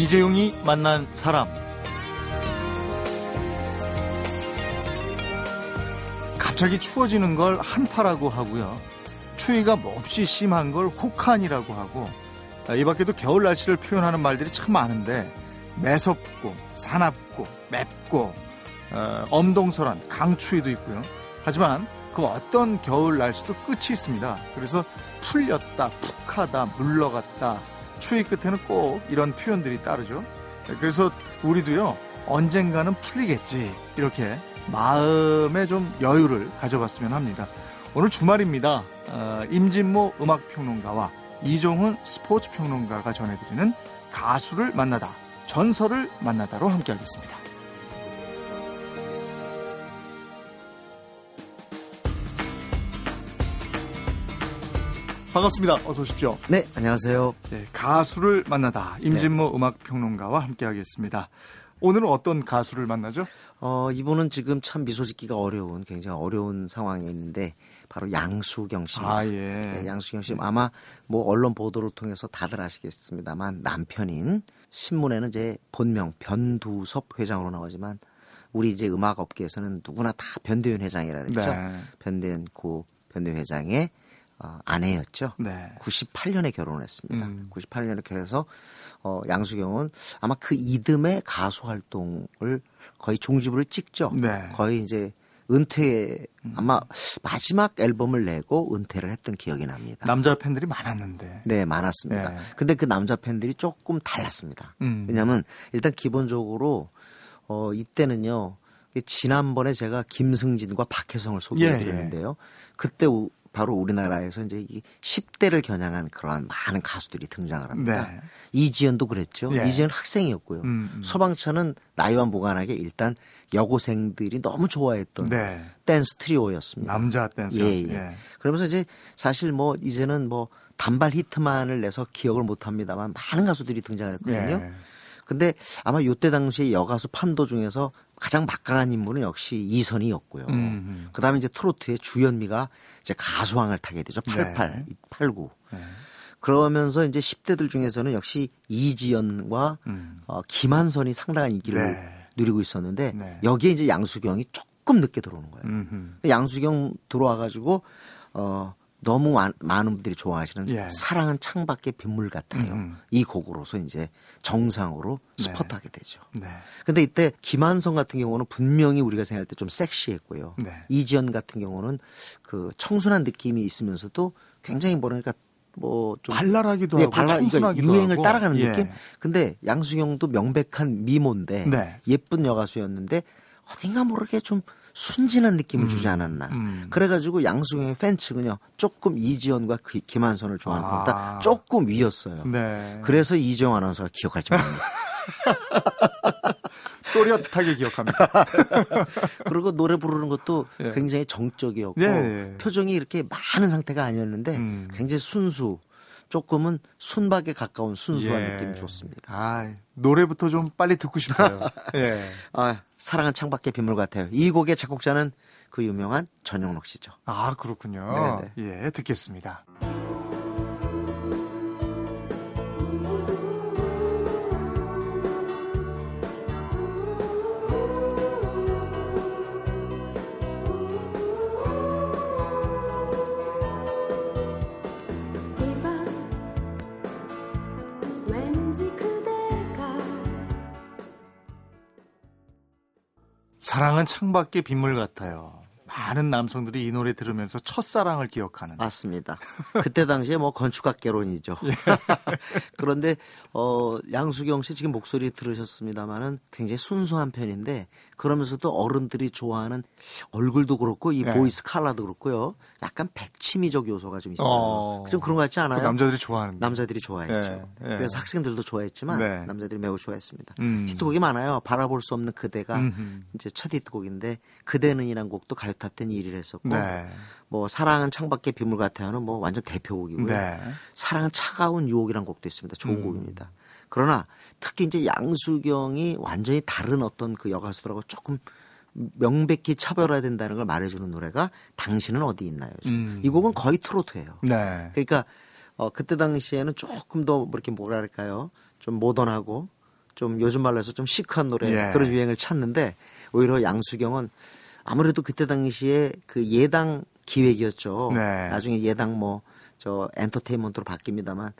이재용이 만난 사람. 갑자기 추워지는 걸 한파라고 하고요. 추위가 몹시 심한 걸 혹한이라고 하고 아, 이 밖에도 겨울 날씨를 표현하는 말들이 참 많은데 매섭고 사납고 맵고 어, 엄동설한 강추위도 있고요. 하지만 그 어떤 겨울 날씨도 끝이 있습니다. 그래서 풀렸다, 푹하다, 물러갔다. 추위 끝에는 꼭 이런 표현들이 따르죠. 그래서 우리도요, 언젠가는 풀리겠지. 이렇게 마음에 좀 여유를 가져봤으면 합니다. 오늘 주말입니다. 어, 임진모 음악평론가와 이종훈 스포츠평론가가 전해드리는 가수를 만나다, 전설을 만나다로 함께하겠습니다. 반갑습니다. 어서 오십시오. 네, 안녕하세요. 네, 가수를 만나다 임진모 음악 평론가와 함께하겠습니다. 오늘은 어떤 가수를 만나죠? 어, 이분은 지금 참 미소 짓기가 어려운 굉장히 어려운 상황에 있는데 바로 양수경 씨입니다. 아, 예. 네, 양수경 씨 아마 뭐 언론 보도를 통해서 다들 아시겠습니다만 남편인 신문에는 이제 본명 변두섭 회장으로 나오지만 우리 이제 음악 업계에서는 누구나 다 변대윤 회장이라 그랬죠. 네. 변대윤 고 변대윤 회장의 어, 아내였죠. 네. 98년에 결혼을 했습니다. 음. 98년에 결혼해서 어, 양수경은 아마 그 이듬해 가수 활동을 거의 종지부를 찍죠. 네. 거의 이제 은퇴 아마 마지막 앨범을 내고 은퇴를 했던 기억이 납니다. 남자 팬들이 많았는데. 네, 많았습니다. 네. 근데 그 남자 팬들이 조금 달랐습니다. 음. 왜냐하면 일단 기본적으로 어 이때는요. 지난번에 제가 김승진과 박혜성을 소개해 예, 드렸는데요. 그때 우- 바로 우리나라에서 이제 이 10대를 겨냥한 그러한 많은 가수들이 등장을 합니다. 네. 이지연도 그랬죠. 예. 이지연 학생이었고요. 음, 음. 소방차는 나이와 무관하게 일단 여고생들이 너무 좋아했던 네. 댄스 트리오였습니다. 남자 댄서. 예, 예. 그러면서 이제 사실 뭐 이제는 뭐 단발 히트만을 내서 기억을 못 합니다만 많은 가수들이 등장을 했거든요. 예. 근데 아마 요때 당시에 여가수 판도 중에서 가장 막강한 인물은 역시 이선희였고요. 음. 그다음에 이제 트로트의 주현미가 이제 가수왕을 타게 되죠. 88, 네. 89. 네. 그러면서 이제 10대들 중에서는 역시 이지연과 음. 어, 김한선이 상당한 인기를 네. 누리고 있었는데 네. 여기에 이제 양수경이 조금 늦게 들어오는 거예요. 음흠. 양수경 들어와 가지고 어 너무 많, 많은 분들이 좋아하시는 예. 사랑은 창밖의 빗물 같아요. 음. 이 곡으로서 이제 정상으로 네. 스포트하게 되죠. 네. 근데 이때 김한성 같은 경우는 분명히 우리가 생각할 때 좀 섹시했고요. 네. 이지연 같은 경우는 그 청순한 느낌이 있으면서도 굉장히 뭐랄까 뭐좀 발랄하기도 예, 하고 발랄, 그러니까 청순하기도 유행을 하고. 따라가는 예. 느낌. 근데 양수경도 명백한 미모인데 네. 예쁜 여가수였는데 어딘가 모르게 좀 순진한 느낌을 주지 않았나. 음. 그래가지고 양수경의 팬층은요 조금 이지연과 그 김한선을 좋아하는 아. 것보다 조금 위였어요. 네. 그래서 이지영 아나운서가 기억할지 모릅니다. 또렷하게 기억합니다. 그리고 노래 부르는 것도 예. 굉장히 정적이었고 예, 예. 표정이 이렇게 많은 상태가 아니었는데 음. 굉장히 순수 조금은 순박에 가까운 순수한 예. 느낌이 좋습니다. 아, 노래부터 좀 빨리 듣고 싶어요. 예. 아, 사랑은 창밖의 빗물 같아요. 이 곡의 작곡자는 그 유명한 전영록 씨죠. 아, 그렇군요. 네네. 예, 듣겠습니다. 사랑은 창밖의 빗물 같아요. 많은 남성들이 이 노래 들으면서 첫사랑을 기억하는. 맞습니다. 그때 당시에 뭐 건축학개론이죠. 예. 그런데 어 양수경 씨 지금 목소리 들으셨습니다마는 굉장히 순수한 편인데 그러면서도 어른들이 좋아하는 얼굴도 그렇고 이 네. 보이스 칼라도 그렇고요. 약간 백치미적 요소가 좀 있어요. 어. 좀 그런 것 같지 않아요? 그 남자들이 좋아하는. 남자들이 좋아했죠. 예, 예. 그래서 학생들도 좋아했지만 네. 남자들이 매우 좋아했습니다. 음. 히트곡이 많아요. 바라볼 수 없는 그대가 음흠. 이제 첫 히트곡인데 그대는이란 곡도 가요탑 10 1위를 했었고 네. 뭐 사랑은 창밖의 빗물 같아요는 뭐 완전 대표곡이고요. 네. 사랑은 차가운 유혹이란 곡도 있습니다. 좋은 음. 곡입니다. 그러나 특히 이제 양수경이 완전히 다른 어떤 그 여가수들하고 조금 명백히 차별화된다는 걸 말해주는 노래가 당신은 어디 있나요? 음. 이 곡은 거의 트로트예요. 네. 그러니까 어 그때 당시에는 조금 더뭐 이렇게 뭐랄까요? 좀 모던하고 좀 요즘 말로 해서 좀 시크한 노래 예. 그런 유행을 찾는데 오히려 양수경은 아무래도 그때 당시에 그 예당 기획이었죠. 네. 나중에 예당 뭐 저 엔터테인먼트로 바뀝니다만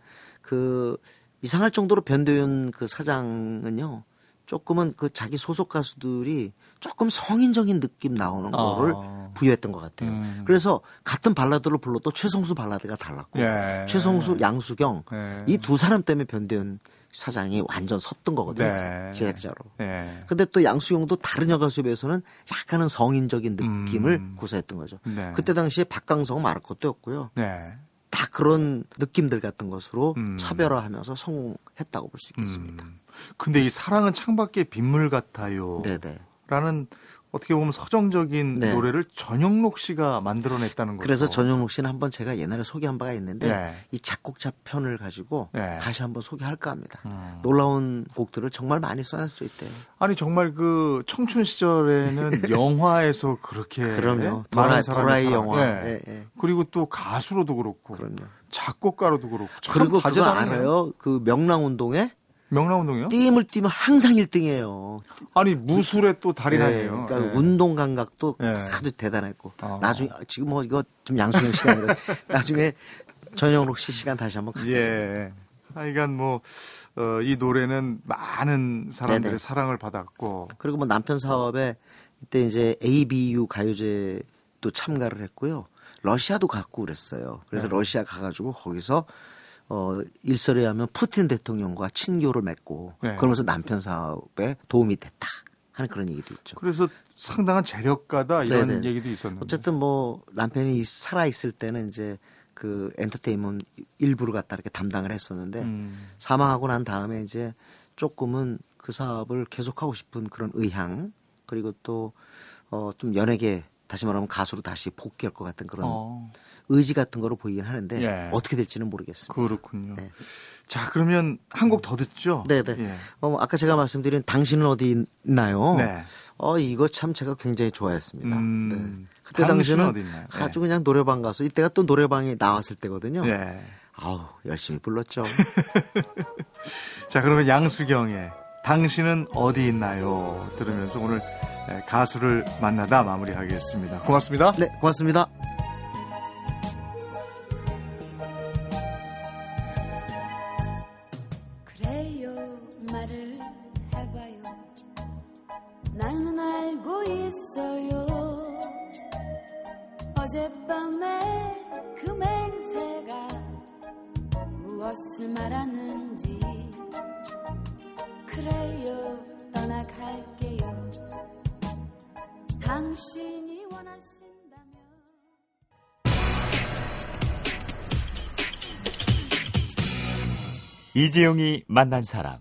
그 이상할 정도로 변도윤 그 사장은요. 조금은 그 자기 소속 가수들이 조금 성인적인 느낌 나오는 어. 거를 부여했던 것 같아요. 음. 그래서 같은 발라드를 불러도 최성수 발라드가 달랐고 예. 최성수, 양수경 예. 이두 사람 때문에 변대현 사장이 완전 섰던 거거든요. 네. 제작자로. 예. 근데 또 양수경도 다른 여가수에 비해서는 약간은 성인적인 느낌을 음. 구사했던 거죠. 네. 그때 당시에 박강성 말할 것도 없고요. 네. 다 그런 느낌들 같은 것으로 음. 차별화하면서 성공했다고 볼 수 있겠습니다. 음. 근데 이 사랑은 창밖의 빗물 같아요. 네네. 라는 어떻게 보면 서정적인 네. 노래를 전영록 씨가 만들어냈다는 거죠. 그래서 전영록 씨는 한번 제가 옛날에 소개한 바가 있는데 네. 이 작곡자 편을 가지고 네. 다시 한번 소개할까 합니다. 음. 놀라운 곡들을 정말 많이 써냈을 있대요. 아니 정말 그 청춘 시절에는 영화에서 그렇게 그럼요. 많은 사람을 도라이 사랑- 영화. 예. 예, 예. 그리고 또 가수로도 그렇고 그럼요. 작곡가로도 그렇고 참 그리고 그거 다재다능해요. 알아요? 그 명랑 운동에 명랑운동이요? 띠임을 띠면 항상 1등이에요. 아니 무술에 또 달이 나네요. 그러니까 예. 운동 감각도 예. 아주 대단했고 어. 나중에 지금 뭐 이거 좀 양수경 시간이라 나중에 전영록 씨 시간 다시 한번 갖겠습니다. 예. 하여간 뭐, 어, 이 노래는 많은 사람들의 네네. 사랑을 받았고, 그리고 뭐 남편 사업에 이때 이제 ABU 가요제도 참가를 했고요. 러시아도 갔고 그랬어요. 그래서 네. 러시아 가가지고 거기서 어 일설에 하면 푸틴 대통령과 친교를 맺고 네. 그러면서 남편 사업에 도움이 됐다 하는 그런 얘기도 있죠. 그래서 상당한 재력가다 이런 네네. 얘기도 있었는데. 어쨌든 뭐 남편이 살아 있을 때는 이제 그 엔터테인먼트 일부를 갖다 이렇게 담당을 했었는데 음. 사망하고 난 다음에 이제 조금은 그 사업을 계속하고 싶은 그런 의향 그리고 또 어 좀 연예계 다시 말하면 가수로 다시 복귀할 것 같은 그런 어, 의지 같은 거로 보이긴 하는데 예. 어떻게 될지는 모르겠습니다. 그렇군요. 네. 자, 그러면 한 곡 더 듣죠? 네네. 예. 어, 아까 제가 말씀드린 당신은 어디 있나요? 네. 어 이거 참 제가 굉장히 좋아했습니다. 음, 네. 그때 당시는? 네. 아주 그냥 노래방 가서 이때가 또 노래방에 나왔을 때거든요. 예. 아우 열심히 불렀죠. 자, 그러면 양수경의 당신은 어디 있나요? 들으면서 오늘 예, 가수를 만나다 마무리하겠습니다. 고맙습니다. 네 고맙습니다. 이재용이 만난 사람.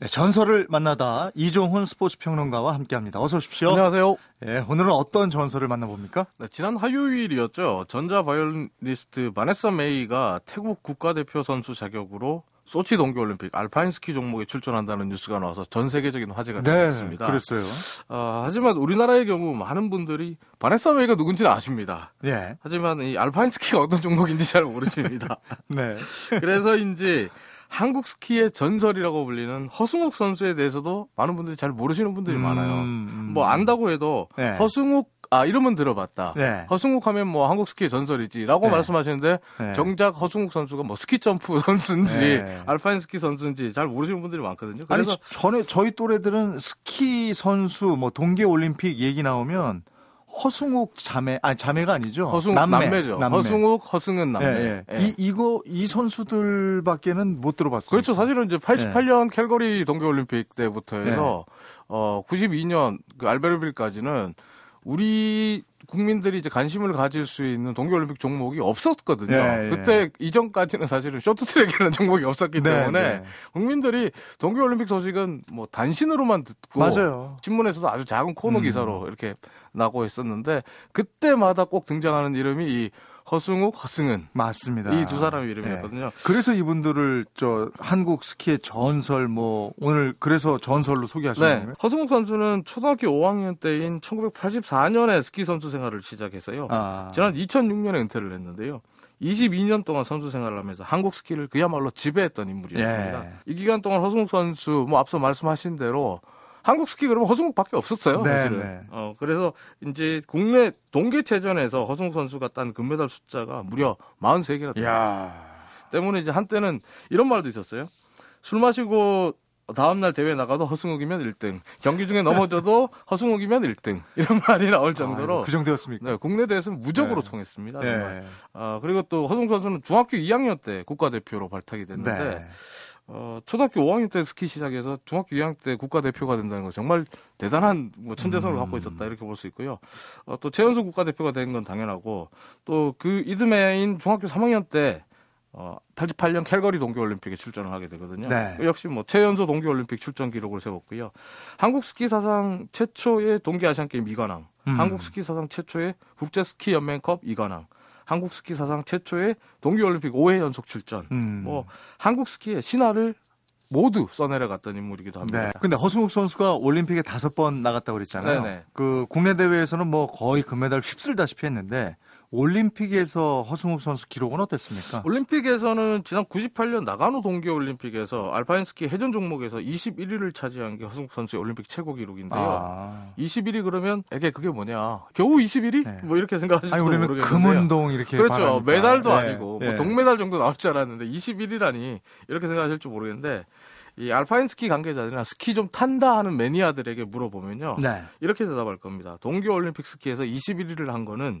네, 전설을 만나다 이종훈 스포츠 평론가와 함께합니다. 어서 오십시오. 안녕하세요. 예, 오늘은 어떤 전설을 만나봅니까? 네, 지난 화요일이었죠. 전자 바이올리스트 바네사 메이가 태국 국가대표 선수 자격으로 소치 동계올림픽 알파인 스키 종목에 출전한다는 뉴스가 나와서 전 세계적인 화제가 되었습니다. 네, 그랬어요. 아, 하지만 우리나라의 경우 많은 분들이 바네사 메이가 누군지는 아십니다. 예, 하지만 이 알파인 스키가 어떤 종목인지 잘 모르십니다. 네. 그래서인지 한국 스키의 전설이라고 불리는 허승욱 선수에 대해서도 많은 분들이 잘 모르시는 분들이 음, 많아요. 음. 뭐 안다고 해도 네. 허승욱 아 이름은 들어봤다. 네. 허승욱 하면 뭐 한국 스키의 전설이지라고 네. 말씀하시는데 네. 정작 허승욱 선수가 뭐 스키 점프 선수인지 네. 알파인 스키 선수인지 잘 모르시는 분들이 많거든요. 아니 그래서 저- 전에 저희 또래들은 스키 선수 뭐 동계 올림픽 얘기 나오면 허승욱 자매 아니 자매가 아니죠. 허승욱 남매, 죠 남매. 허승욱, 허승은 남매. 예, 예. 예. 이 이거 이 선수들밖에는 못 들어봤어요. 그렇죠. 사실은 이제 88년 캘거리 동계 올림픽 때부터 해서 네. 어 92년 그 알베르빌까지는 우리 국민들이 이제 관심을 가질 수 있는 동계올림픽 종목이 없었거든요. 예, 예. 그때 이전까지는 사실은 쇼트트랙이라는 종목이 없었기 네, 때문에 네. 국민들이 동계올림픽 소식은 뭐 단신으로만 듣고 맞아요. 신문에서도 아주 작은 코너 음. 기사로 이렇게 나고 있었는데 그때마다 꼭 등장하는 이름이 이 허승욱, 허승은 맞습니다. 이 두 사람의 이름이었거든요. 예. 그래서 이분들을 저 한국 스키의 전설 뭐 오늘 그래서 전설로 소개하시는 네. 거예요? 허승욱 선수는 초등학교 5학년 때인 1984년에 스키 선수 생활을 시작해서요. 아. 지난 2006년에 은퇴를 했는데요. 22년 동안 선수 생활을 하면서 한국 스키를 그야말로 지배했던 인물이었습니다. 예. 이 기간 동안 허승욱 선수 뭐 앞서 말씀하신 대로 한국 스키 그러면 허승욱밖에 없었어요. 네, 사실은. 네. 어 그래서 이제 국내 동계체전에서 허승욱 선수가 딴 금메달 숫자가 무려 43개나 됩니다. 야. 때문에 이제 한때는 이런 말도 있었어요. 술 마시고 다음날 대회 나가도 허승욱이면 1등. 경기 중에 넘어져도 허승욱이면 1등. 이런 말이 나올 정도로 아이고, 그 정도였습니까? 네, 국내 대회에서는 무적으로 네. 통했습니다. 정말. 예. 아, 그리고 또 허승욱 선수는 중학교 2학년 때 국가대표로 발탁이 됐는데 네. 어, 초등학교 5학년 때 스키 시작해서 중학교 2학년 때 국가대표가 된다는 건 정말 대단한 뭐 천재성을 음. 갖고 있었다 이렇게 볼 수 있고요. 어, 또 최연소 국가대표가 된 건 당연하고 또 그 이듬해인 중학교 3학년 때 어, 88년 캘거리 동계올림픽에 출전을 하게 되거든요. 네. 그 역시 뭐 최연소 동계올림픽 출전 기록을 세웠고요. 한국 스키 사상 최초의 동계 아시안게임 2관왕, 음. 한국 스키 사상 최초의 국제 스키 연맹컵 2관왕, 한국 스키 사상 최초의 동계올림픽 5회 연속 출전, 음. 뭐 한국 스키의 신화를 모두 써내려갔던 인물이기도 합니다. 네. 근데 허승욱 선수가 올림픽에 다섯 번 나갔다고 그랬잖아요. 네네. 그 국내 대회에서는 뭐 거의 금메달 휩쓸다시피 했는데 올림픽에서 허승욱 선수 기록은 어땠습니까? 올림픽에서는 지난 98년 나가노 동계올림픽에서 알파인 스키 회전 종목에서 21위를 차지한 게 허승욱 선수의 올림픽 최고 기록인데요. 아. 21위 그러면 이게 그게 뭐냐? 겨우 21위? 네. 뭐 이렇게 생각하실지 아니 우리는 모르겠는데요. 금운동 이렇게 그렇죠. 말하니까. 메달도 네. 아니고 네. 뭐 동메달 정도 나올 줄 알았는데 21위라니 이렇게 생각하실 줄 모르겠는데 이 알파인 스키 관계자들이나 스키 좀 탄다 하는 매니아들에게 물어보면요. 네. 이렇게 대답할 겁니다. 동계올림픽 스키에서 21위를 한 거는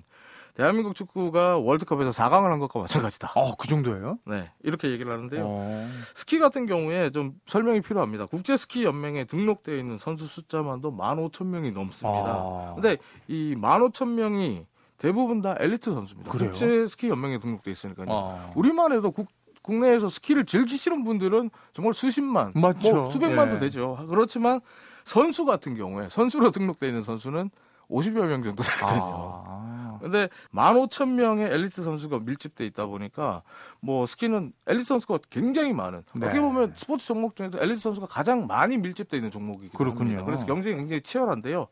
대한민국 축구가 월드컵에서 4강을 한 것과 마찬가지다. 어, 그 정도예요? 네, 이렇게 얘기를 하는데요. 어. 스키 같은 경우에 좀 설명이 필요합니다. 국제 스키 연맹에 등록되어 있는 선수 숫자만도 15,000명이 넘습니다. 아. 근데 이 15,000명이 대부분 다 엘리트 선수입니다. 그래요? 국제 스키 연맹에 등록돼 있으니까요. 아. 우리만 해도 국, 국내에서 스키를 즐기시는 분들은 정말 수십만, 맞죠. 뭐 수백만도 예. 되죠. 그렇지만 선수 같은 경우에 선수로 등록돼 있는 선수는 50여 명 정도 되거든요. 아. 근데 15,000명의 엘리트 선수가 밀집돼 있다 보니까 뭐 스키는 엘리트 선수가 굉장히 많은 네. 어떻게 보면 스포츠 종목 중에서 엘리트 선수가 가장 많이 밀집돼 있는 종목이기 그렇군요. 때문에 그래서 경쟁이 굉장히 치열한데요.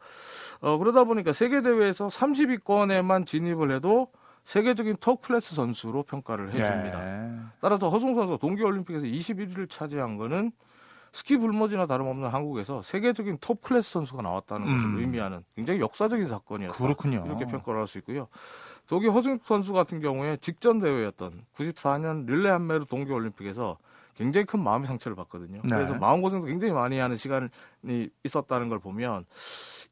어, 그러다 보니까 세계 대회에서 30위권에만 진입을 해도 세계적인 톱 클래스 선수로 평가를 해줍니다. 예. 따라서 허승 선수가 동계올림픽에서 21위를 차지한 거는 스키 불모지나 다름없는 한국에서 세계적인 톱 클래스 선수가 나왔다는 것을 음. 의미하는 굉장히 역사적인 사건이었다. 그렇군요. 이렇게 평가를 할 수 있고요. 독일 허승 선수 같은 경우에 직전 대회였던 94년 릴레 한메르 동계 올림픽에서 굉장히 큰 마음의 상처를 받거든요. 네. 그래서 마음고생도 굉장히 많이 하는 시간이 있었다는 걸 보면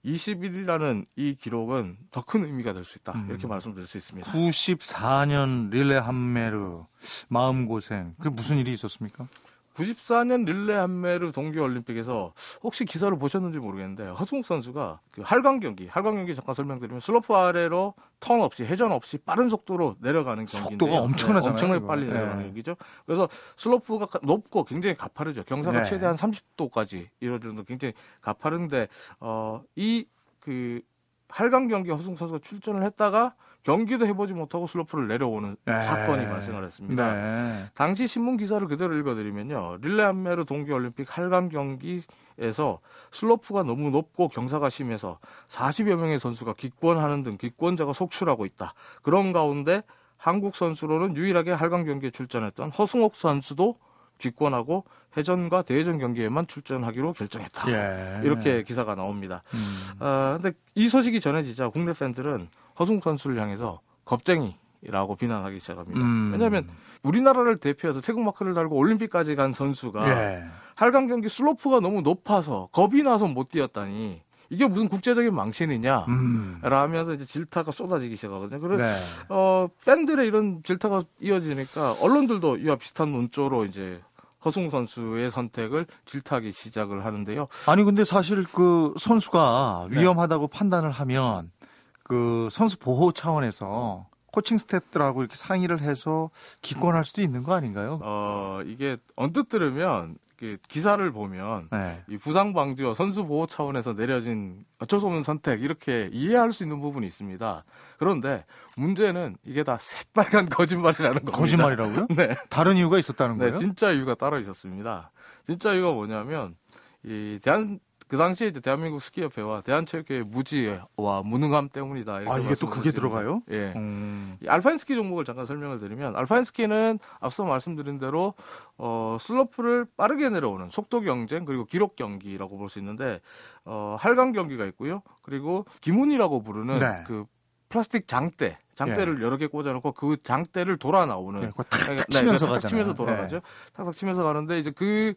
21이라는 이 기록은 더 큰 의미가 될 수 있다. 음. 이렇게 말씀드릴 수 있습니다. 94년 릴레 한메르 마음고생. 그 무슨 일이 있었습니까? 94년 릴레 한메르 동계올림픽에서 혹시 기사를 보셨는지 모르겠는데 허승욱 선수가 그 할강 경기, 할강 경기 잠깐 설명드리면 슬로프 아래로 턴 없이 회전 없이 빠른 속도로 내려가는 경기인데요. 속도가 엄청나잖아요, 엄청나게 이거. 빨리 네. 내려가는 경기죠. 그래서 슬로프가 가- 높고 굉장히 가파르죠. 경사가 네. 최대한 30도까지 이루어지는 도 굉장히 가파른데 어, 이그 할강 경기 허승욱 선수가 출전을 했다가 경기도 해보지 못하고 슬로프를 내려오는 네. 사건이 발생을 했습니다. 네. 당시 신문 기사를 그대로 읽어드리면요. 릴레 한메르 동계올림픽 할강 경기에서 슬로프가 너무 높고 경사가 심해서 40여 명의 선수가 기권하는 등 기권자가 속출하고 있다. 그런 가운데 한국 선수로는 유일하게 할강 경기에 출전했던 허승옥 선수도 기권하고 회전과 대회전 경기에만 출전하기로 결정했다. 예. 이렇게 기사가 나옵니다. 음. 어, 이 소식이 전해지자 국내 팬들은 허승 선수를 향해서 겁쟁이 라고 비난하기 시작합니다. 음. 왜냐하면 우리나라를 대표해서 태국 마크를 달고 올림픽까지 간 선수가 예. 할강 경기 슬로프가 너무 높아서 겁이 나서 못 뛰었다니 이게 무슨 국제적인 망신이냐? 음. 라면서 이제 질타가 쏟아지기 시작하거든요. 그래서 네. 어, 팬들의 이런 질타가 이어지니까 언론들도 이와 비슷한 논조로 이제 허승 선수의 선택을 질타하기 시작을 하는데요. 아니 근데 사실 그 선수가 네. 위험하다고 판단을 하면 그 선수 보호 차원에서 코칭 스태프들하고 이렇게 상의를 해서 기권할 수도 있는 거 아닌가요? 어, 이게 언뜻 들으면 그 기사를 보면 네. 이 부상 방지와 선수 보호 차원에서 내려진 어쩔 수 없는 선택 이렇게 이해할 수 있는 부분이 있습니다. 그런데 문제는 이게 다 새빨간 거짓말이라는 겁니다. 거짓말이라고요? 네. 다른 이유가 있었다는 네, 거예요? 진짜 이유가 따로 있었습니다. 진짜 이유가 뭐냐면 이 대한 그 당시에 이제 대한민국 스키협회와 대한체육회의 무지와 무능함 때문이다. 아 이게 또 그게. 들어가요? 예. 음. 이 알파인 스키 종목을 잠깐 설명을 드리면 알파인 스키는 앞서 말씀드린 대로 어 슬로프를 빠르게 내려오는 속도 경쟁 그리고 기록 경기라고 볼 수 있는데 어 할강 경기가 있고요. 그리고 기문이라고 부르는 네. 그 플라스틱 장대 장대를 여러 개 꽂아놓고 그 장대를 돌아 나오는 예, 탁탁 네, 치면서 탁탁 가잖아요. 치면서 돌아가죠. 탁탁 치면서 가는데 이제 그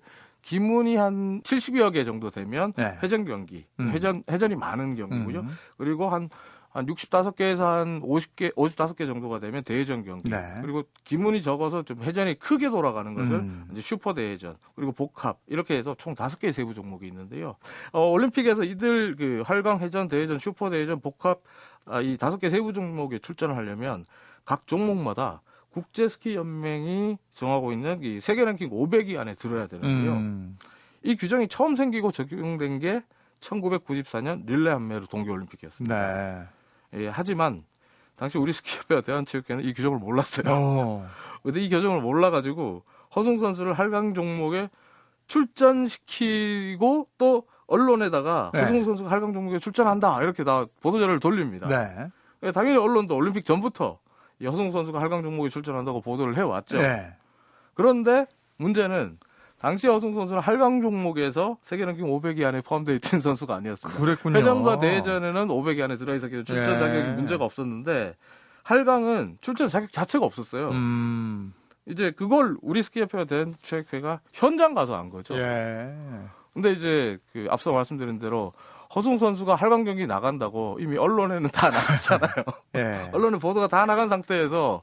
기문이 한 70여 개 정도 되면 네. 회전 경기, 음. 회전 회전이 많은 경기고요. 음. 그리고 한, 한 65개에서 한 50개, 55개 정도가 되면 대회전 경기. 네. 그리고 기문이 적어서 좀 회전이 크게 돌아가는 것을 음. 이제 슈퍼 대회전, 그리고 복합, 이렇게 해서 총 다섯 개의 세부 종목이 있는데요. 어, 올림픽에서 이들 그 활강 회전, 대회전, 슈퍼 대회전, 복합, 아, 이 다섯 개 세부 종목에 출전을 하려면 각 종목마다 국제 스키 연맹이 정하고 있는 이 세계 랭킹 500위 안에 들어야 되는데요. 음. 이 규정이 처음 생기고 적용된 게 1994년 릴레 한메르 동계 올림픽이었습니다. 네. 예, 하지만 당시 우리 스키협회와 대한체육회는 이 규정을 몰랐어요. 어. 근데 이 규정을 몰라 가지고 허승 선수를 할강 종목에 출전시키고 또 언론에다가 네. 허승 선수가 할강 종목에 출전한다 이렇게 다 보도자료를 돌립니다. 네. 예, 당연히 언론도 올림픽 전부터 이 허승 선수가 할강 종목에 출전한다고 보도를 해왔죠. 네. 그런데 문제는 당시 허승 선수는 할강 종목에서 세계 랭킹 500위 안에 포함되어 있던 선수가 아니었습니다. 그랬군요. 회전과 대회전에는 500위 안에 들어있었기 때문에 출전 예. 자격이 문제가 없었는데 할강은 출전 자격 자체가 없었어요. 음. 이제 그걸 우리 스키협회와 대한체육회가 현장 가서 한 거죠. 예. 근데 이제 그 앞서 말씀드린 대로 허승 선수가 할강 경기 나간다고 이미 언론에는 다 나갔잖아요. 예. 언론에 보도가 다 나간 상태에서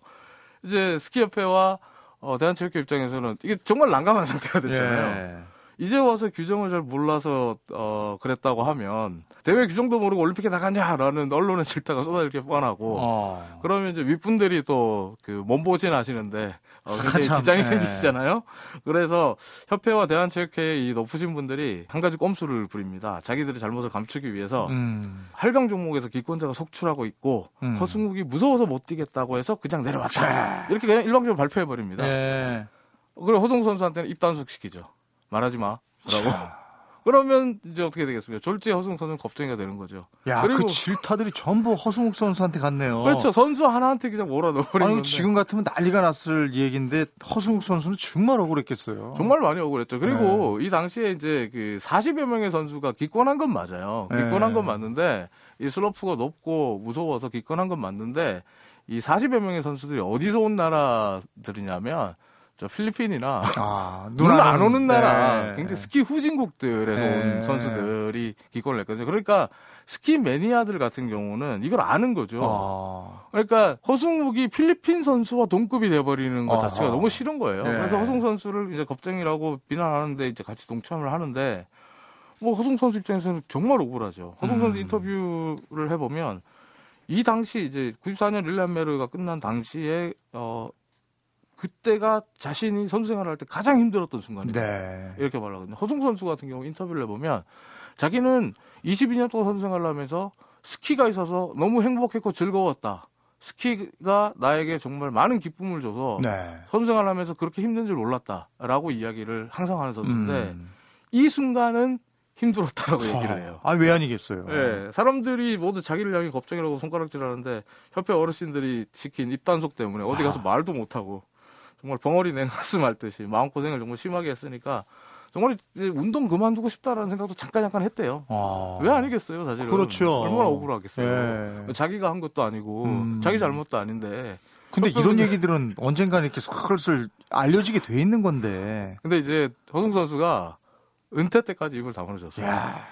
이제 스키협회와 어, 대한체육회 입장에서는 이게 정말 난감한 상태가 됐잖아요. 예. 이제 와서 규정을 잘 몰라서 어 그랬다고 하면 대회 규정도 모르고 올림픽에 나갔냐라는 언론의 질타가 쏟아질 게 뻔하고 어. 그러면 이제 윗분들이 또 그 몸보진 하시는데 어, 굉장히 한참, 지장이 예. 생기시잖아요. 그래서 협회와 대한체육회의 이 높으신 분들이 한 가지 꼼수를 부립니다. 자기들의 잘못을 감추기 위해서 음. 할강 종목에서 기권자가 속출하고 있고 음. 허승욱이 무서워서 못 뛰겠다고 해서 그냥 내려왔다. 이렇게 그냥 일방적으로 발표해 버립니다. 예. 그리고 허승 선수한테는 입단속 시키죠. 말하지 마. 라고. 그러면 이제 어떻게 되겠습니까? 졸지에 허승 선수는 겁쟁이가 되는 거죠. 야, 그리고- 그 질타들이 전부 허승욱 선수한테 갔네요. 그렇죠. 선수 하나한테 그냥 몰아넣어버리는 아니 건데. 지금 같으면 난리가 났을 얘기인데 허승욱 선수는 정말 억울했겠어요. 정말 많이 억울했죠. 그리고 네. 이 당시에 이제 그 40여 명의 선수가 기권한 건 맞아요. 네. 기권한 건 맞는데 이 슬로프가 높고 무서워서 기권한 건 맞는데 이 40여 명의 선수들이 어디서 온 나라들이냐면 저 필리핀이나 아, 눈안 아는- 오는 나라, 네. 굉장히 스키 후진국들에서 네. 온 선수들이 기권을 했거든요. 그러니까 스키 매니아들 같은 경우는 이걸 아는 거죠. 아, 그러니까 허승욱이 필리핀 선수와 동급이 돼버리는 것 아하. 자체가 너무 싫은 거예요. 네. 그래서 허승 선수를 이제 겁쟁이라고 비난하는데 이제 같이 동참을 하는데 뭐 허승 선수 입장에서는 정말 억울하죠. 허승 선수 음. 인터뷰를 해보면 이 당시 이제 94년 릴란메르가 끝난 당시에 어 그때가 자신이 선수 생활할 때 가장 힘들었던 순간이다. 네. 이렇게 말하거든요. 허승 선수 같은 경우 인터뷰를 해보면 자기는 22년 동안 선수 생활을 하면서 스키가 있어서 너무 행복했고 즐거웠다. 스키가 나에게 정말 많은 기쁨을 줘서 네. 선수 생활을 하면서 그렇게 힘든 줄 몰랐다라고 이야기를 항상 하는 선수인데 음. 이 순간은 힘들었다라고 얘기를 해요. 아, 왜 아니겠어요? 예, 사람들이 모두 자기를 향해 겁쟁이라고 손가락질 하는데 협회 어르신들이 시킨 입단속 때문에 어디 가서 말도 못하고 정말 벙어리 냉가슴 앓듯이 마음고생을 정말 심하게 했으니까 정말 이제 운동 그만두고 싶다라는 생각도 잠깐 잠깐 했대요. 아. 왜 아니겠어요, 사실은. 그렇죠. 얼마나 억울하겠어요. 예. 자기가 한 것도 아니고 음. 자기 잘못도 아닌데. 근데 이런 얘기들은 언젠가 이렇게 슬슬 알려지게 돼 있는 건데. 근데 이제 허승 선수가 은퇴 때까지 입을 다물어줬어요. 야,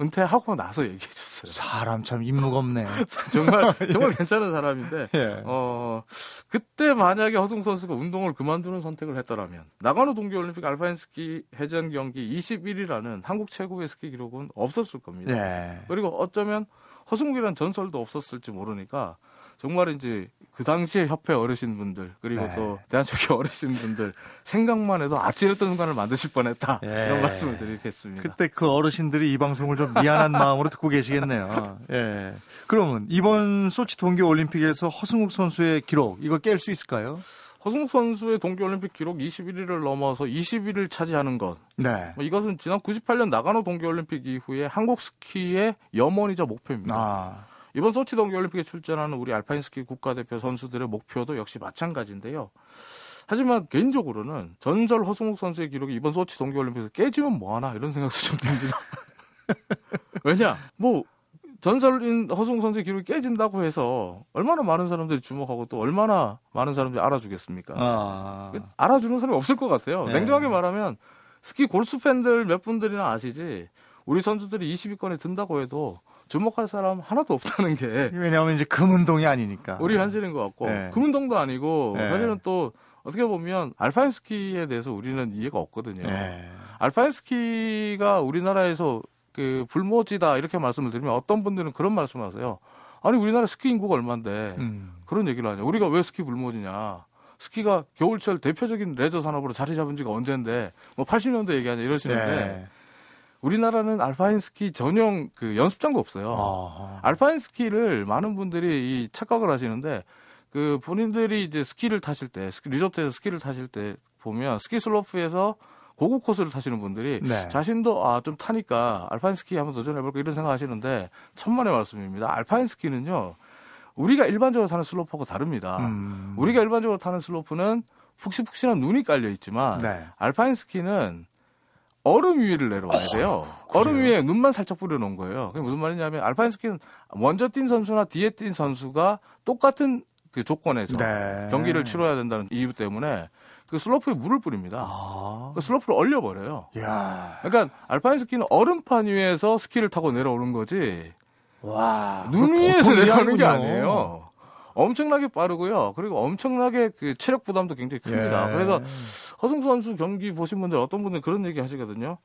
은퇴하고 나서 얘기해 줬어요. 사람 참 인무가 없네. 정말 정말 괜찮은 사람인데 예. 어 그때 만약에 허승 선수가 운동을 그만두는 선택을 했더라면 나가노 동계올림픽 알파인 스키 회전 경기 21위라는 한국 최고의 스키 기록은 없었을 겁니다. 예. 그리고 어쩌면 허승욱이라는 전설도 없었을지 모르니까 정말 이제 그 당시에 협회 어르신분들 그리고 네. 또 대한체육회 어르신분들 생각만 해도 아찔했던 순간을 만드실 뻔했다 예. 이런 말씀을 드리겠습니다. 그때 그 어르신들이 이 방송을 좀 미안한 마음으로 듣고 계시겠네요. 예. 그러면 이번 소치 동계 올림픽에서 허승욱 선수의 기록 이거 깰 수 있을까요? 허승욱 선수의 동계올림픽 기록 21위를 넘어서 20위를 차지하는 것. 네. 뭐 이것은 지난 98년 나가노 동계올림픽 이후에 한국 스키의 염원이자 목표입니다. 아, 이번 소치 동계올림픽에 출전하는 우리 알파인 스키 국가대표 선수들의 목표도 역시 마찬가지인데요. 하지만 개인적으로는 전설 허승욱 선수의 기록이 이번 소치 동계올림픽에서 깨지면 뭐하나 이런 생각도 좀 듭니다. 왜냐, 뭐 전설인 허승욱 선수의 기록이 깨진다고 해서 얼마나 많은 사람들이 주목하고 또 얼마나 많은 사람들이 알아주겠습니까? 아, 알아주는 사람이 없을 것 같아요. 네. 냉정하게 말하면 스키 골수 팬들 몇 분들이나 아시지 우리 선수들이 20위권에 든다고 해도 주목할 사람 하나도 없다는 게 왜냐하면 이제 금운동이 아니니까. 우리 현실인 것 같고 네. 금운동도 아니고 네. 사실은 또 어떻게 보면 알파인 스키에 대해서 우리는 이해가 없거든요. 네. 알파인 스키가 우리나라에서 그 불모지다 이렇게 말씀을 드리면 어떤 분들은 그런 말씀하세요. 아니 우리나라 스키 인구가 얼마인데 음. 그런 얘기를 하냐. 우리가 왜 스키 불모지냐. 스키가 겨울철 대표적인 레저 산업으로 자리 잡은 지가 언젠데 뭐 80년대 얘기하냐 이러시는데 네. 우리나라는 알파인 스키 전용 그 연습장도 없어요. 아, 알파인 스키를 많은 분들이 이 착각을 하시는데 그 본인들이 이제 스키를 타실 때 스키 리조트에서 스키를 타실 때 보면 스키 슬로프에서 고급 코스를 타시는 분들이 네. 자신도 아 좀 타니까 알파인 스키 한번 도전해볼까 이런 생각하시는데 천만의 말씀입니다. 알파인 스키는요 우리가 일반적으로 타는 슬로프하고 다릅니다. 음. 우리가 일반적으로 타는 슬로프는 푹신푹신한 눈이 깔려 있지만 네. 알파인 스키는 얼음 위를 내려와야 돼요. 얼음 위에 눈만 살짝 뿌려놓은 거예요. 그게 무슨 말이냐면 알파인 스키는 먼저 뛴 선수나 뒤에 뛴 선수가 똑같은 그 조건에서 네. 경기를 치러야 된다는 이유 때문에 그 슬로프에 물을 뿌립니다. 아, 그 슬로프를 얼려버려요. 야, 그러니까 알파인 스키는 얼음판 위에서 스키를 타고 내려오는 거지 와, 눈 위에서 내려오는 게 아니에요. 엄청나게 빠르고요. 그리고 엄청나게 그 체력 부담도 굉장히 큽니다. 예. 그래서 허승 선수 경기 보신 분들 어떤 분들 그런 얘기 하시거든요.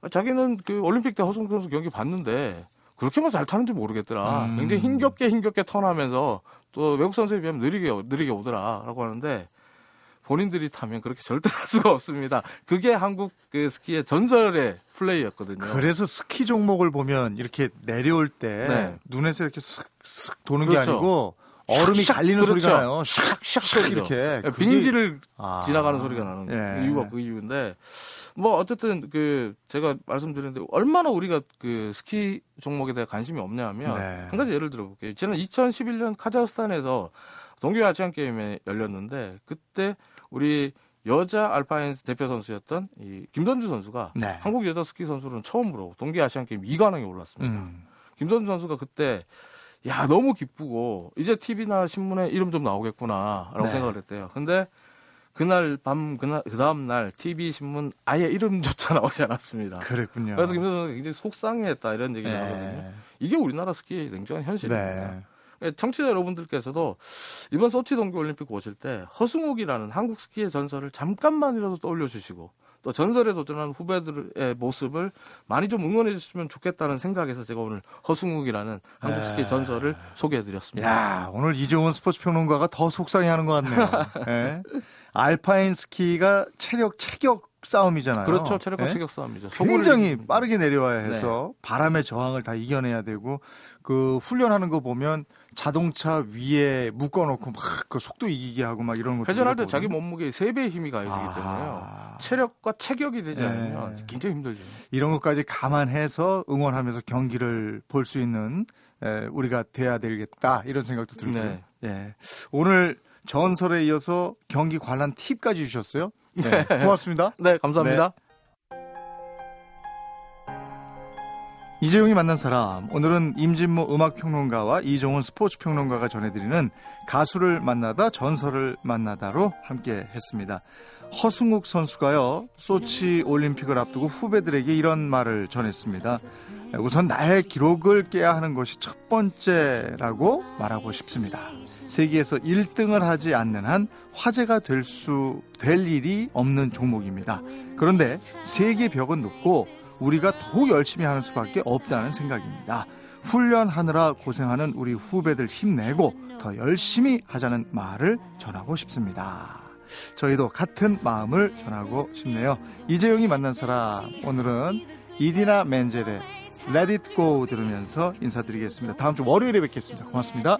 아, 자기는 그 올림픽 때 허승 선수 경기 봤는데 그렇게만 잘 타는지 모르겠더라. 음. 굉장히 힘겹게 힘겹게 턴하면서 또 외국 선수에 비하면 느리게 느리게 오더라라고 하는데 본인들이 타면 그렇게 절대 탈 수가 없습니다. 그게 한국 그 스키의 전설의 플레이였거든요. 그래서 스키 종목을 보면 이렇게 내려올 때 네. 눈에서 이렇게 슥 슥 도는 게 그렇죠. 아니고 얼음이 샥, 갈리는 그렇죠. 소리가 나요. 샥샥. 이렇게 그게- 빙지를 아. 지나가는 소리가 나는 예. 이유가 그 이유인데 뭐 어쨌든 그 제가 말씀드렸는데 얼마나 우리가 그 스키 종목에 대해 관심이 없냐면 네. 한 가지 예를 들어볼게요. 지난 2011년 카자흐스탄에서 동계 아시안 게임에 열렸는데 그때 우리 여자 알파인 대표 선수였던 이 김선주 선수가 네. 한국 여자 스키 선수로는 처음으로 동계 아시안 게임 2관왕에 올랐습니다. 음. 김선주 선수가 그때 야 너무 기쁘고 이제 TV나 신문에 이름 좀 나오겠구나라고 네. 생각을 했대요. 근데 그날 밤 그날 그 다음 날 TV 신문 아예 이름조차 나오지 않았습니다. 그랬군요. 그래서 김선주 선수가 굉장히 속상해했다 이런 얘기 네. 나오거든요. 이게 우리나라 스키의 냉정한 현실입니다. 네. 예, 청취자 여러분들께서도 이번 소치 동계올림픽 오실 때 허승욱이라는 한국 스키의 전설을 잠깐만이라도 떠올려 주시고 또 전설에 도전하는 후배들의 모습을 많이 좀 응원해 주시면 좋겠다는 생각에서 제가 오늘 허승욱이라는 한국 네. 스키의 전설을 소개해 드렸습니다. 야, 오늘 이종훈 스포츠 평론가가 더 속상해 하는 것 같네요. 예. 알파인 스키가 체력 체격 싸움이잖아요. 그렇죠. 체력과 예? 체격 싸움이죠. 굉장히 빠르게 내려와야 네. 해서 바람의 저항을 다 이겨내야 되고 그 훈련하는 거 보면 자동차 위에 묶어놓고 막 그 속도 이기게 하고 막 이런 것도 회전할 때. 자기 몸무게의 3배의 힘이 가해지기 아하. 때문에요. 체력과 체격이 되지 네. 않으면 굉장히 힘들죠. 이런 것까지 감안해서 응원하면서 경기를 볼 수 있는 에, 우리가 돼야 되겠다 이런 생각도 들고요. 네. 예. 오늘 전설에 이어서 경기 관람 팁까지 주셨어요. 네. 고맙습니다. 네, 감사합니다. 이재용이 만난 사람 오늘은 임진모 음악평론가와 이종훈 스포츠평론가가 전해드리는 가수를 만나다 전설을 만나다로 함께 했습니다. 허승욱 선수가요 소치 올림픽을 앞두고 후배들에게 이런 말을 전했습니다. 우선 나의 기록을 깨야 하는 것이 첫 번째라고 말하고 싶습니다. 세계에서 1등을 하지 않는 한 화제가 될 수, 될 일이 없는 종목입니다. 그런데 세계 벽은 높고 우리가 더욱 열심히 하는 수밖에 없다는 생각입니다. 훈련하느라 고생하는 우리 후배들 힘내고 더 열심히 하자는 말을 전하고 싶습니다. 저희도 같은 마음을 전하고 싶네요. 이재용이 만난 사람 오늘은 이디나 멘젤의 Let It Go 들으면서 인사드리겠습니다. 다음 주 월요일에 뵙겠습니다. 고맙습니다.